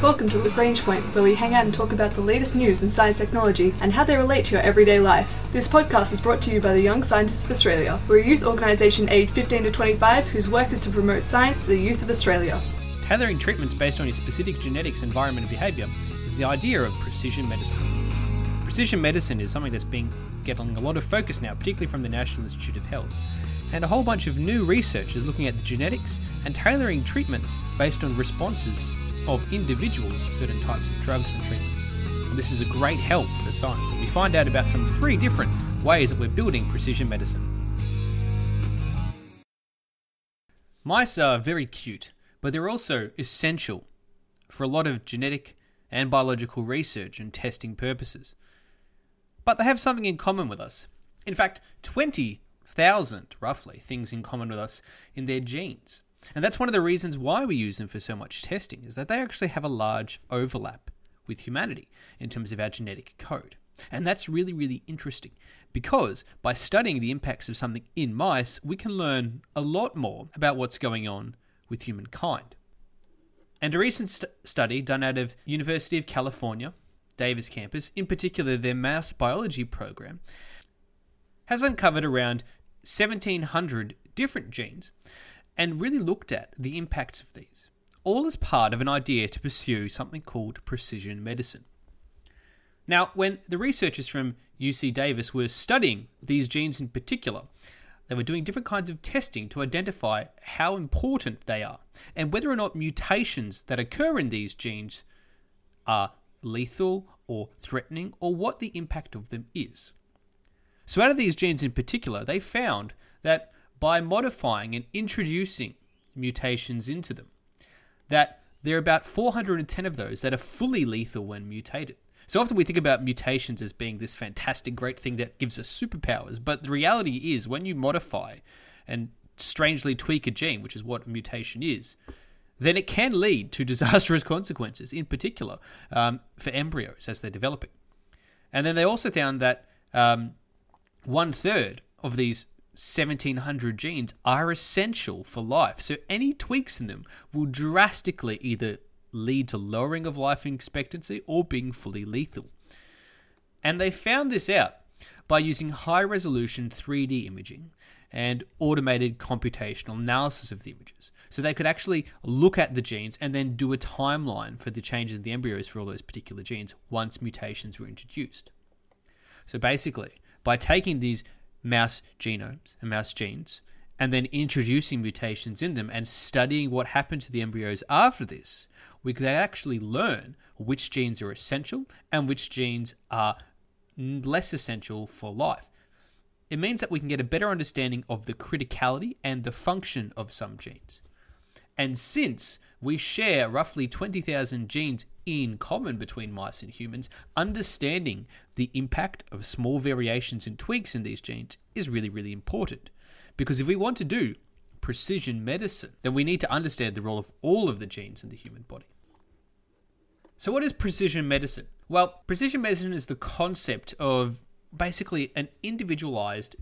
Welcome to Lagrange Point, where we hang out and talk about the latest news in science technology and how they relate to your everyday life. This podcast is brought to you by the Young Scientists of Australia. We're a youth organisation aged 15 to 25 whose work is to promote science to the youth of Australia. Tailoring treatments based on your specific genetics, environment, and behaviour is the idea of precision medicine. Precision medicine is something that's been getting a lot of focus now, particularly from the National Institute of Health. And a whole bunch of new research is looking at the genetics and tailoring treatments based on responses of individuals to certain types of drugs and treatments. And this is a great help for science, and we find out about some three different ways that we're building precision medicine. Mice are very cute, but they're also essential for a lot of genetic and biological research and testing purposes. But they have something in common with us. In fact, 20,000, roughly, things in common with us in their genes. And that's one of the reasons why we use them for so much testing, is that they actually have a large overlap with humanity in terms of our genetic code. And that's really, really interesting because by studying the impacts of something in mice, we can learn a lot more about what's going on with humankind. And a recent st- study done out of University of California, Davis campus, in particular their mouse biology program, has uncovered around 1700 different genes and really looked at the impacts of these, all as part of an idea to pursue something called precision medicine. Now, when the researchers from UC Davis were studying these genes in particular, they were doing different kinds of testing to identify how important they are and whether or not mutations that occur in these genes are lethal or threatening or what the impact of them is. So, out of these genes in particular, they found that by modifying and introducing mutations into them. That there are about 410 of those that are fully lethal when mutated. So often we think about mutations as being this fantastic, great thing that gives us superpowers, but the reality is when you modify and strangely tweak a gene, which is what a mutation is, then it can lead to disastrous consequences, in particular um, for embryos as they're developing. And then they also found that um, one third of these 1700 genes are essential for life. So any tweaks in them will drastically either lead to lowering of life expectancy or being fully lethal. And they found this out by using high resolution 3D imaging and automated computational analysis of the images. So they could actually look at the genes and then do a timeline for the changes in the embryos for all those particular genes once mutations were introduced. So basically, by taking these mouse genomes and mouse genes, and then introducing mutations in them and studying what happened to the embryos after this, we could actually learn which genes are essential and which genes are less essential for life. It means that we can get a better understanding of the criticality and the function of some genes. And since we share roughly 20,000 genes in common between mice and humans, understanding the impact of small variations and tweaks in these genes is really, really important. Because if we want to do precision medicine, then we need to understand the role of all of the genes in the human body. So, what is precision medicine? Well, precision medicine is the concept of basically an individualized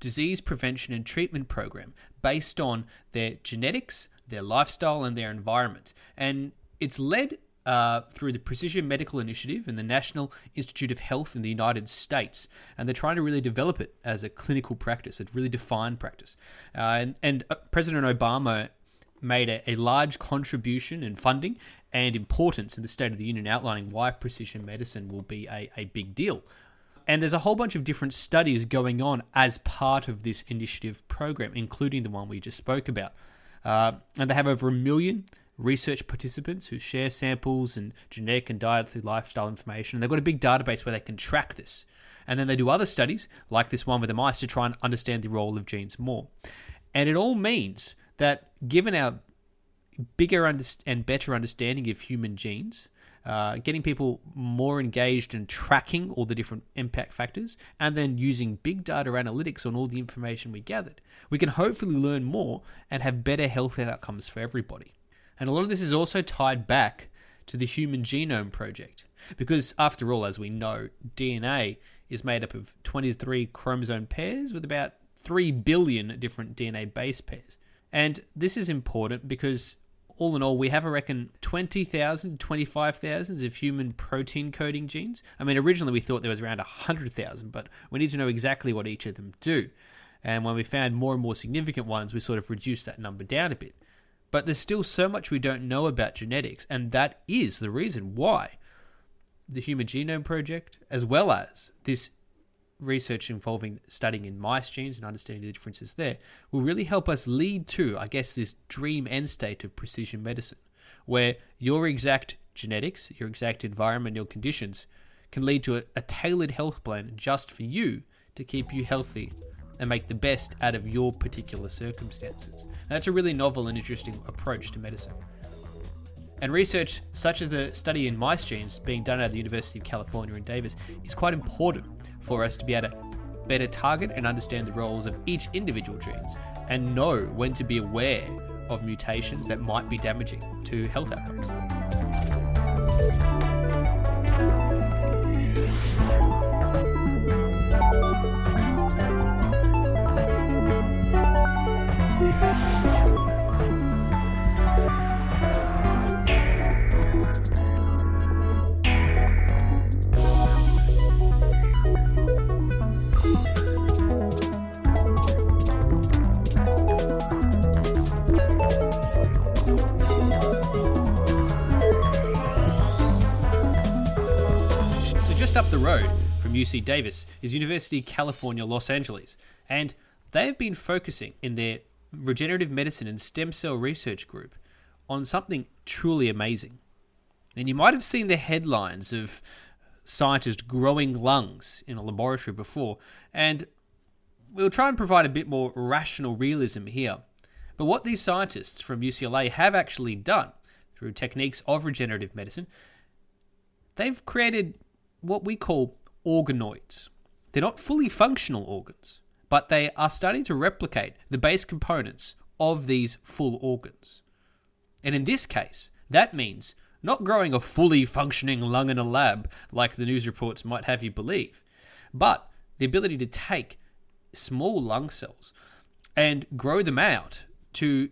disease prevention and treatment program based on their genetics, their lifestyle, and their environment. And it's led uh, through the Precision Medical Initiative and the National Institute of Health in the United States, and they're trying to really develop it as a clinical practice, a really defined practice. Uh, and, and uh, President Obama made a, a, large contribution in funding and importance in the State of the Union, outlining why precision medicine will be a, a big deal. And there's a whole bunch of different studies going on as part of this initiative program, including the one we just spoke about. Uh, and they have over a million research participants who share samples and genetic and dietary lifestyle information. And they've got a big database where they can track this. And then they do other studies, like this one with the mice, to try and understand the role of genes more. And it all means that given our bigger and better understanding of human genes, uh, getting people more engaged in tracking all the different impact factors, and then using big data analytics on all the information we gathered, we can hopefully learn more and have better health outcomes for everybody. And a lot of this is also tied back to the Human Genome Project. Because, after all, as we know, DNA is made up of 23 chromosome pairs with about 3 billion different DNA base pairs. And this is important because all in all, we have, I reckon, 20,000, 25,000 of human protein coding genes. I mean, originally we thought there was around 100,000, but we need to know exactly what each of them do. And when we found more and more significant ones, we sort of reduced that number down a bit. But there's still so much we don't know about genetics, and that is the reason why the Human Genome Project, as well as this research involving studying in mice genes and understanding the differences there, will really help us lead to, I guess, this dream end state of precision medicine, where your exact genetics, your exact environment, your conditions can lead to a, a tailored health plan just for you to keep you healthy and make the best out of your particular circumstances. And that's a really novel and interesting approach to medicine. And research such as the study in mice genes being done at the University of California in Davis is quite important for us to be able to better target and understand the roles of each individual genes and know when to be aware of mutations that might be damaging to health outcomes. Road from UC Davis is University of California, Los Angeles, and they have been focusing in their regenerative medicine and stem cell research group on something truly amazing. And you might have seen the headlines of scientists growing lungs in a laboratory before, and we'll try and provide a bit more rational realism here. But what these scientists from UCLA have actually done through techniques of regenerative medicine, they've created what we call organoids. They're not fully functional organs, but they are starting to replicate the base components of these full organs. And in this case, that means not growing a fully functioning lung in a lab like the news reports might have you believe, but the ability to take small lung cells and grow them out to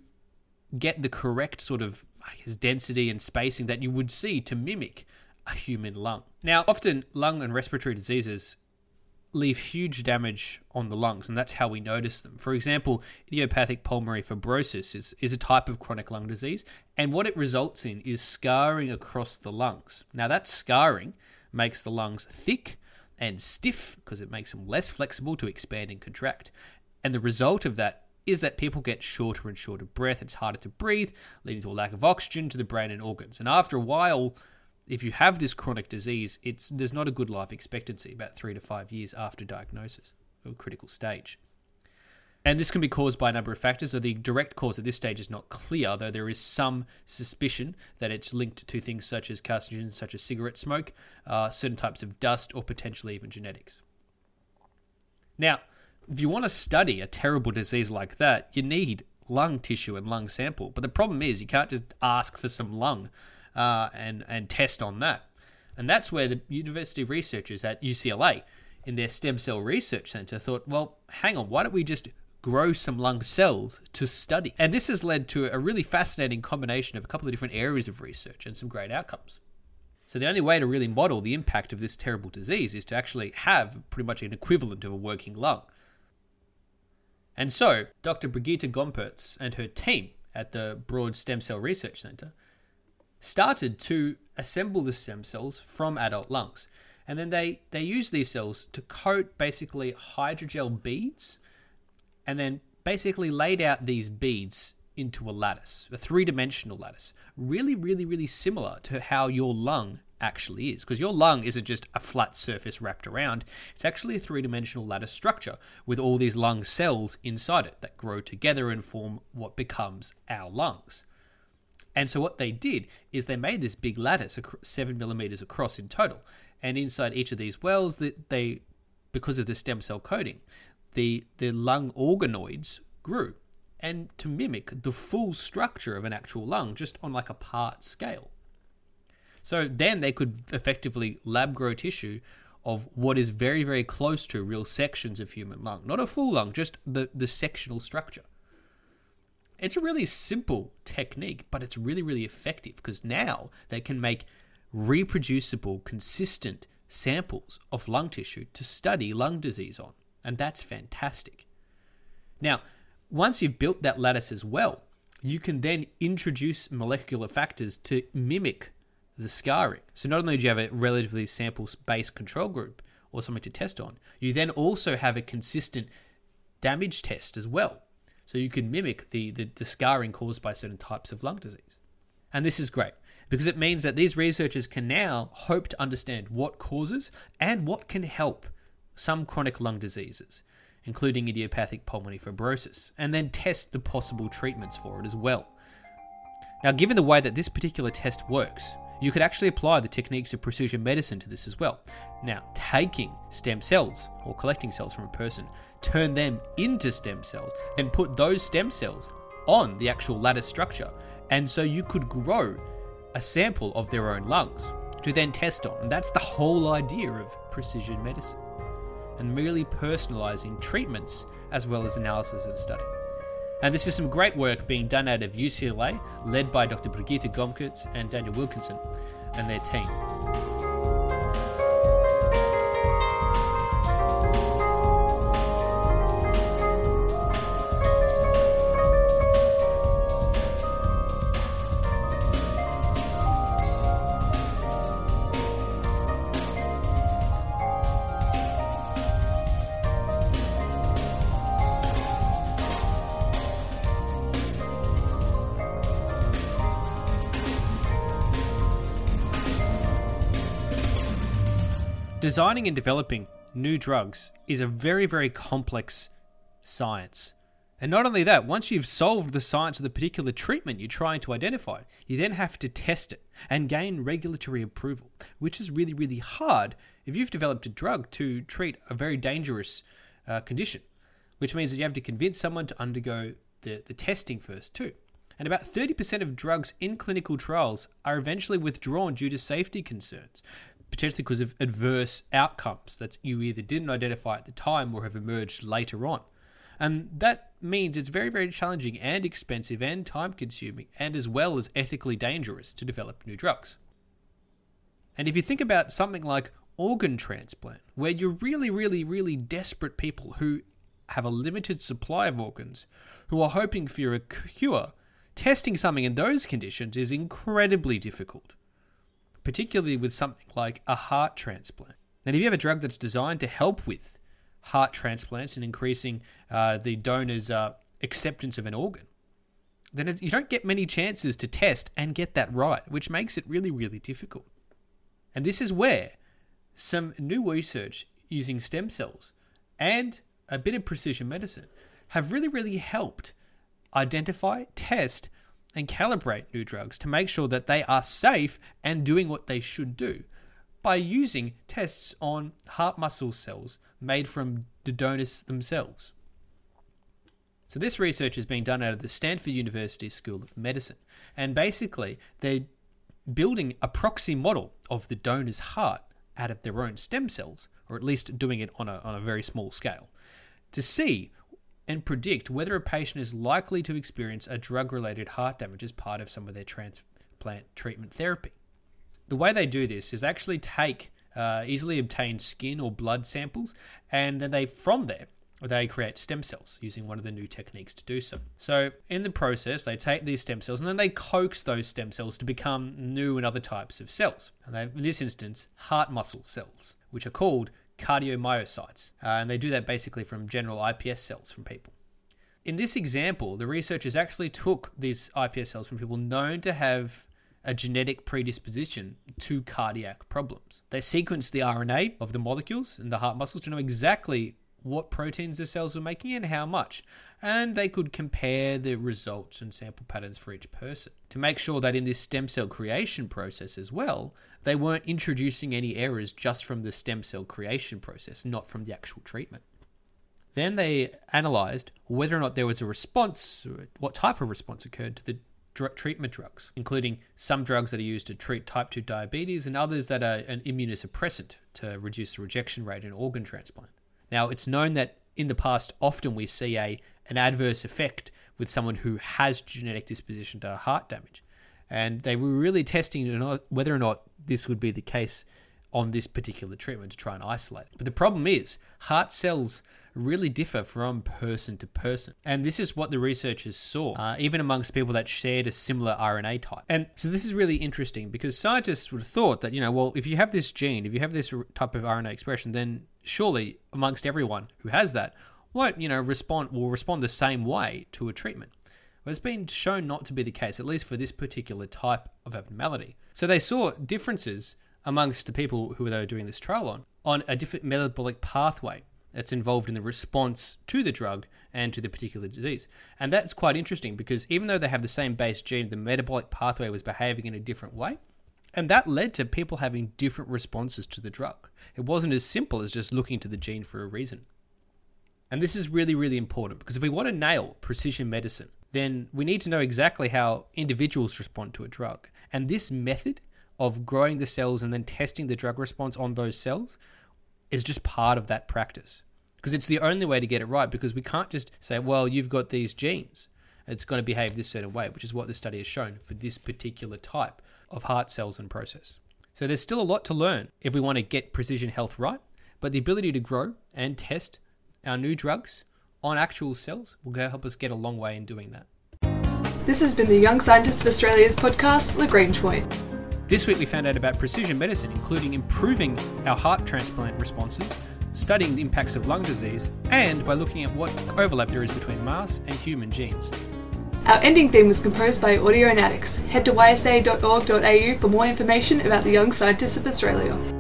get the correct sort of guess, density and spacing that you would see to mimic a human lung. Now, often lung and respiratory diseases leave huge damage on the lungs, and that's how we notice them. For example, idiopathic pulmonary fibrosis is, is a type of chronic lung disease, and what it results in is scarring across the lungs. Now, that scarring makes the lungs thick and stiff because it makes them less flexible to expand and contract. And the result of that is that people get shorter and shorter breath, it's harder to breathe, leading to a lack of oxygen to the brain and organs. And after a while, if you have this chronic disease, it's there's not a good life expectancy, about three to five years after diagnosis or critical stage. And this can be caused by a number of factors, so the direct cause at this stage is not clear, though there is some suspicion that it's linked to things such as carcinogens, such as cigarette smoke, uh, certain types of dust, or potentially even genetics. Now, if you want to study a terrible disease like that, you need lung tissue and lung sample. But the problem is, you can't just ask for some lung uh, and and test on that. And that's where the university researchers at UCLA, in their stem cell research center, thought, well, hang on, why don't we just grow some lung cells to study? And this has led to a really fascinating combination of a couple of different areas of research and some great outcomes. So the only way to really model the impact of this terrible disease is to actually have pretty much an equivalent of a working lung. And so, Dr. Brigitte Gomperts and her team at the Broad Stem Cell Research Center started to assemble the stem cells from adult lungs. And then they, they use these cells to coat basically hydrogel beads and then basically laid out these beads into a lattice, a three dimensional lattice. Really, really, really similar to how your lung actually is. Because your lung isn't just a flat surface wrapped around, it's actually a three dimensional lattice structure with all these lung cells inside it that grow together and form what becomes our lungs. And so what they did is they made this big lattice, seven millimeters across in total, and inside each of these wells, that they, because of the stem cell coating, the the lung organoids grew, and to mimic the full structure of an actual lung, just on like a part scale. So then they could effectively lab grow tissue of what is very very close to real sections of human lung, not a full lung, just the the sectional structure. It's a really simple technique, but it's really, really effective because now they can make reproducible, consistent samples of lung tissue to study lung disease on. And that's fantastic. Now, once you've built that lattice as well, you can then introduce molecular factors to mimic the scarring. So not only do you have a relatively sample based control group or something to test on, you then also have a consistent damage test as well. So you can mimic the, the, the scarring caused by certain types of lung disease. And this is great because it means that these researchers can now hope to understand what causes and what can help some chronic lung diseases, including idiopathic pulmonary fibrosis, and then test the possible treatments for it as well. Now, given the way that this particular test works, you could actually apply the techniques of precision medicine to this as well. Now, taking stem cells or collecting cells from a person, turn them into stem cells, then put those stem cells on the actual lattice structure. And so you could grow a sample of their own lungs to then test on. And that's the whole idea of precision medicine and merely personalizing treatments as well as analysis of the study. And this is some great work being done out of UCLA, led by Dr. Brigitte Gomperts and Daniel Wilkinson and their team. Designing and developing new drugs is a very, very complex science. And not only that, once you've solved the science of the particular treatment you're trying to identify, you then have to test it and gain regulatory approval, which is really, really hard if you've developed a drug to treat a very dangerous uh, condition, which means that you have to convince someone to undergo the, the testing first, too. And about 30% of drugs in clinical trials are eventually withdrawn due to safety concerns, potentially because of adverse outcomes that you either didn't identify at the time or have emerged later on. And that means it's very, very challenging and expensive and time consuming, and as well as ethically dangerous to develop new drugs. And if you think about something like organ transplant, where you're really, really, really desperate people who have a limited supply of organs, who are hoping for a cure, testing something in those conditions is incredibly difficult particularly with something like a heart transplant. And if you have a drug that's designed to help with heart transplants and increasing uh, the donor's uh, acceptance of an organ, then you don't get many chances to test and get that right, which makes it really, really difficult. And this is where some new research using stem cells and a bit of precision medicine have really, really helped identify, test, and calibrate new drugs to make sure that they are safe and doing what they should do by using tests on heart muscle cells made from the donors themselves. So, this research is being done out of the Stanford University School of Medicine, and basically, they're building a proxy model of the donor's heart out of their own stem cells, or at least doing it on a, on a very small scale, to see and predict whether a patient is likely to experience a drug related heart damage as part of some of their transplant treatment therapy. The way they do this is actually take uh, easily obtained skin or blood samples, and then they, from there, they create stem cells using one of the new techniques to do so. So, in the process, they take these stem cells and then they coax those stem cells to become new and other types of cells. And they, in this instance, heart muscle cells, which are called cardiomyocytes. Uh, and they do that basically from general iPS cells from people. In this example, the researchers actually took these iPS cells from people known to have a genetic predisposition to cardiac problems. They sequenced the RNA of the molecules in the heart muscles to know exactly what proteins the cells were making and how much, and they could compare the results and sample patterns for each person to make sure that in this stem cell creation process as well, they weren't introducing any errors just from the stem cell creation process, not from the actual treatment. Then they analyzed whether or not there was a response, what type of response occurred to the treatment drugs, including some drugs that are used to treat type 2 diabetes and others that are an immunosuppressant to reduce the rejection rate in organ transplant. Now, it's known that in the past, often we see a, an adverse effect with someone who has genetic disposition to heart damage. And they were really testing whether or not this would be the case on this particular treatment to try and isolate. But the problem is, heart cells really differ from person to person. And this is what the researchers saw, uh, even amongst people that shared a similar RNA type. And so this is really interesting because scientists would have thought that, you know, well, if you have this gene, if you have this type of RNA expression, then surely amongst everyone who has that, won't, you know, respond will respond the same way to a treatment. But it's been shown not to be the case, at least for this particular type of abnormality. So they saw differences amongst the people who they were doing this trial on, on a different metabolic pathway that's involved in the response to the drug and to the particular disease. And that's quite interesting because even though they have the same base gene, the metabolic pathway was behaving in a different way. And that led to people having different responses to the drug. It wasn't as simple as just looking to the gene for a reason. And this is really, really important because if we want to nail precision medicine, then we need to know exactly how individuals respond to a drug. And this method of growing the cells and then testing the drug response on those cells is just part of that practice. Because it's the only way to get it right, because we can't just say, well, you've got these genes. It's going to behave this certain way, which is what the study has shown for this particular type of heart cells and process. So there's still a lot to learn if we want to get precision health right, but the ability to grow and test our new drugs on actual cells will help us get a long way in doing that. This has been the Young Scientists of Australia's podcast, Lagrange Point. This week we found out about precision medicine, including improving our heart transplant responses, studying the impacts of lung disease, and by looking at what overlap there is between mouse and human genes. Our ending theme was composed by Audionautics. Head to ysa.org.au for more information about the Young Scientists of Australia.